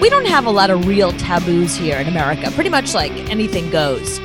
We don't have a lot of real taboos here in America. Pretty much like anything goes.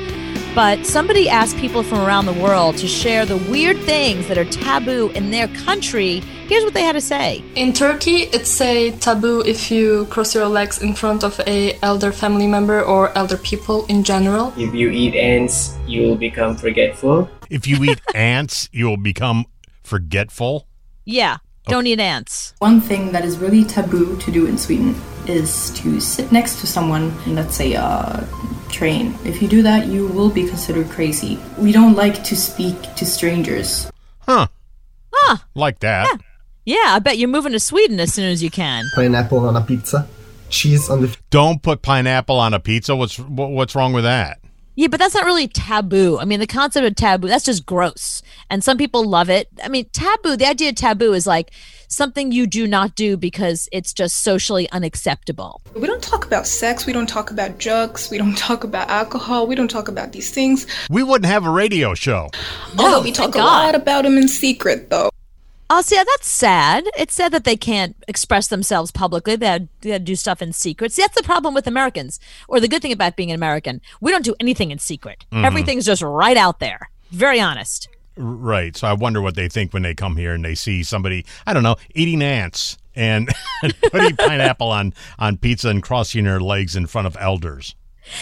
But somebody asked people from around the world to share the weird things that are taboo in their country. Here's what they had to say. In Turkey, it's a taboo if you cross your legs in front of a elder family member or elder people in general. If you eat ants, you will become forgetful. If you eat ants, you will become forgetful. Yeah, don't eat ants. One thing that is really taboo to do in Sweden is to sit next to someone, let's say a train. If you do that, you will be considered crazy. We don't like to speak to strangers. Huh. Huh. Like that. Yeah, Yeah, I bet you're moving to Sweden as soon as you can. pineapple on a pizza, cheese on the Don't put pineapple on a pizza. What's what's wrong with that? Yeah, but that's not really taboo. I mean, the concept of taboo, that's just gross. And some people love it. I mean, taboo, the idea of taboo is like something you do not do because it's just socially unacceptable. We don't talk about sex, we don't talk about drugs, we don't talk about alcohol, we don't talk about these things. We wouldn't have a radio show. Although oh, we talk a lot about them in secret, though. Oh, see, yeah, that's sad. It's sad that they can't express themselves publicly. They had, they had to do stuff in secret. See, that's the problem with Americans. Or the good thing about being an American, we don't do anything in secret. Mm-hmm. Everything's just right out there. Very honest. Right. So I wonder what they think when they come here and they see somebody, I don't know, eating ants and putting pineapple on, on pizza and crossing their legs in front of elders.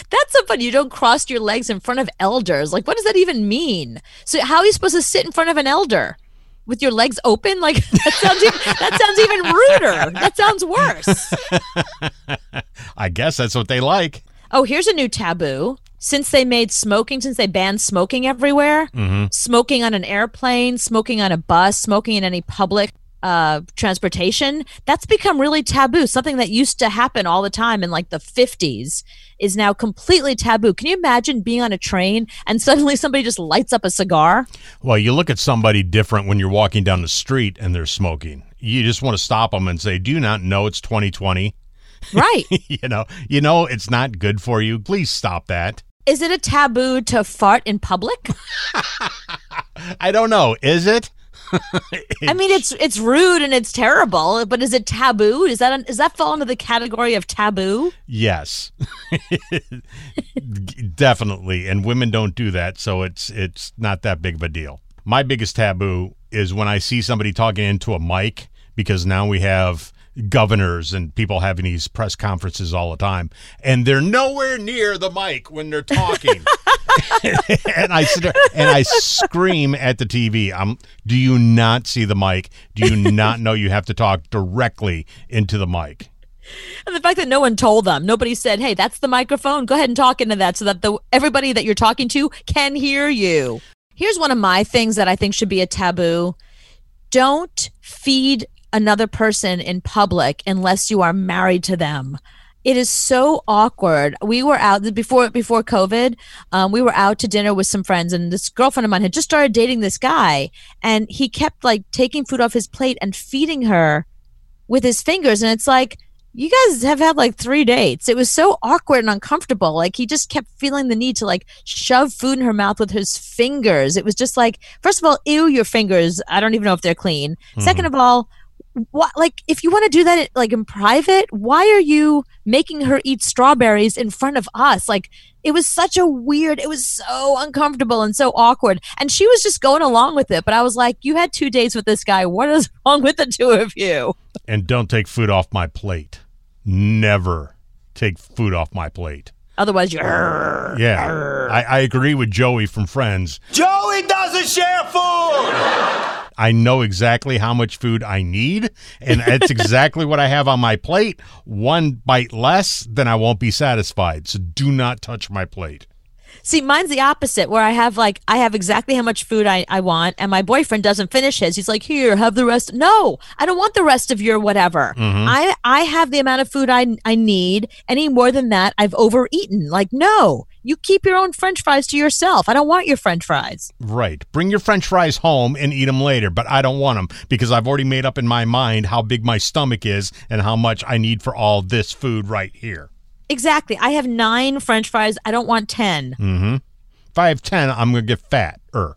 That's so funny. You don't cross your legs in front of elders. Like, what does that even mean? So, how are you supposed to sit in front of an elder with your legs open? Like, that sounds even, that sounds even ruder. That sounds worse. I guess that's what they like. Oh, here's a new taboo. Since they made smoking, since they banned smoking everywhere, mm-hmm. smoking on an airplane, smoking on a bus, smoking in any public uh, transportation, that's become really taboo. Something that used to happen all the time in like the 50s is now completely taboo. Can you imagine being on a train and suddenly somebody just lights up a cigar? Well, you look at somebody different when you're walking down the street and they're smoking. You just want to stop them and say, "Do you not know it's 2020? Right. you know, you know it's not good for you. Please stop that. Is it a taboo to fart in public? I don't know. Is it? I mean, it's it's rude and it's terrible, but is it taboo? Is that does that fall into the category of taboo? Yes. Definitely. And women don't do that, so it's it's not that big of a deal. My biggest taboo is when I see somebody talking into a mic because now we have governors and people having these press conferences all the time and they're nowhere near the mic when they're talking. and I sit there and I scream at the TV. I'm do you not see the mic? Do you not know you have to talk directly into the mic? And the fact that no one told them, nobody said, "Hey, that's the microphone. Go ahead and talk into that, so that the everybody that you're talking to can hear you." Here's one of my things that I think should be a taboo: don't feed another person in public unless you are married to them. It is so awkward. We were out before before COVID. Um, we were out to dinner with some friends, and this girlfriend of mine had just started dating this guy, and he kept like taking food off his plate and feeding her with his fingers, and it's like you guys have had like three dates. It was so awkward and uncomfortable. Like he just kept feeling the need to like shove food in her mouth with his fingers. It was just like, first of all, ew, your fingers. I don't even know if they're clean. Second of all, what like if you want to do that like in private, why are you making her eat strawberries in front of us? Like it was such a weird, it was so uncomfortable and so awkward. And she was just going along with it. But I was like, you had two dates with this guy. What is wrong with the two of you? and don't take food off my plate. Never take food off my plate. Otherwise, you're. Yeah, I, I agree with Joey from Friends. Joey doesn't share food! I know exactly how much food I need, and that's exactly what I have on my plate. One bite less, then I won't be satisfied. So do not touch my plate. See, mine's the opposite, where I have like I have exactly how much food I, I want, and my boyfriend doesn't finish his. He's like, "Here, have the rest." No, I don't want the rest of your whatever. Mm-hmm. I I have the amount of food I I need. Any more than that, I've overeaten. Like, no, you keep your own French fries to yourself. I don't want your French fries. Right. Bring your french fries home and eat them later, but I don't want them because I've already made up in my mind how big my stomach is and how much I need for all this food right here. Exactly. I have nine French fries. I don't want ten. If I have 10, I'm going to get fat. Er.